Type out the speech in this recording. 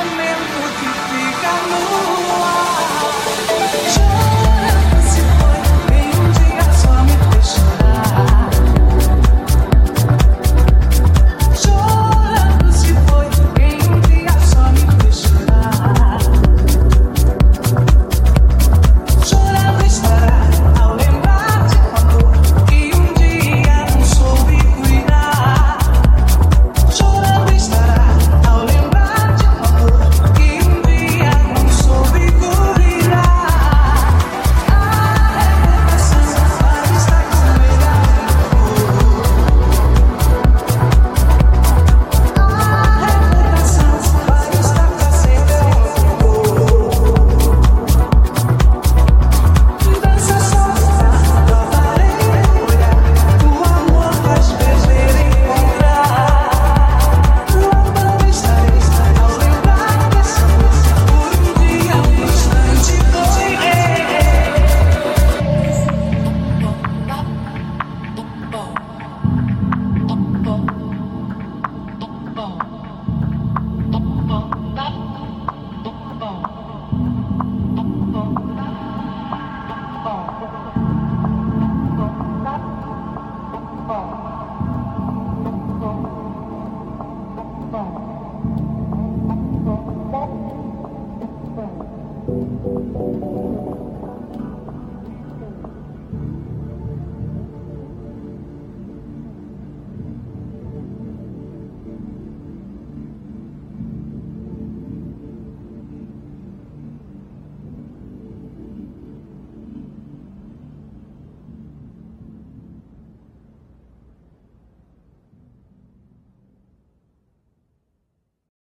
Thank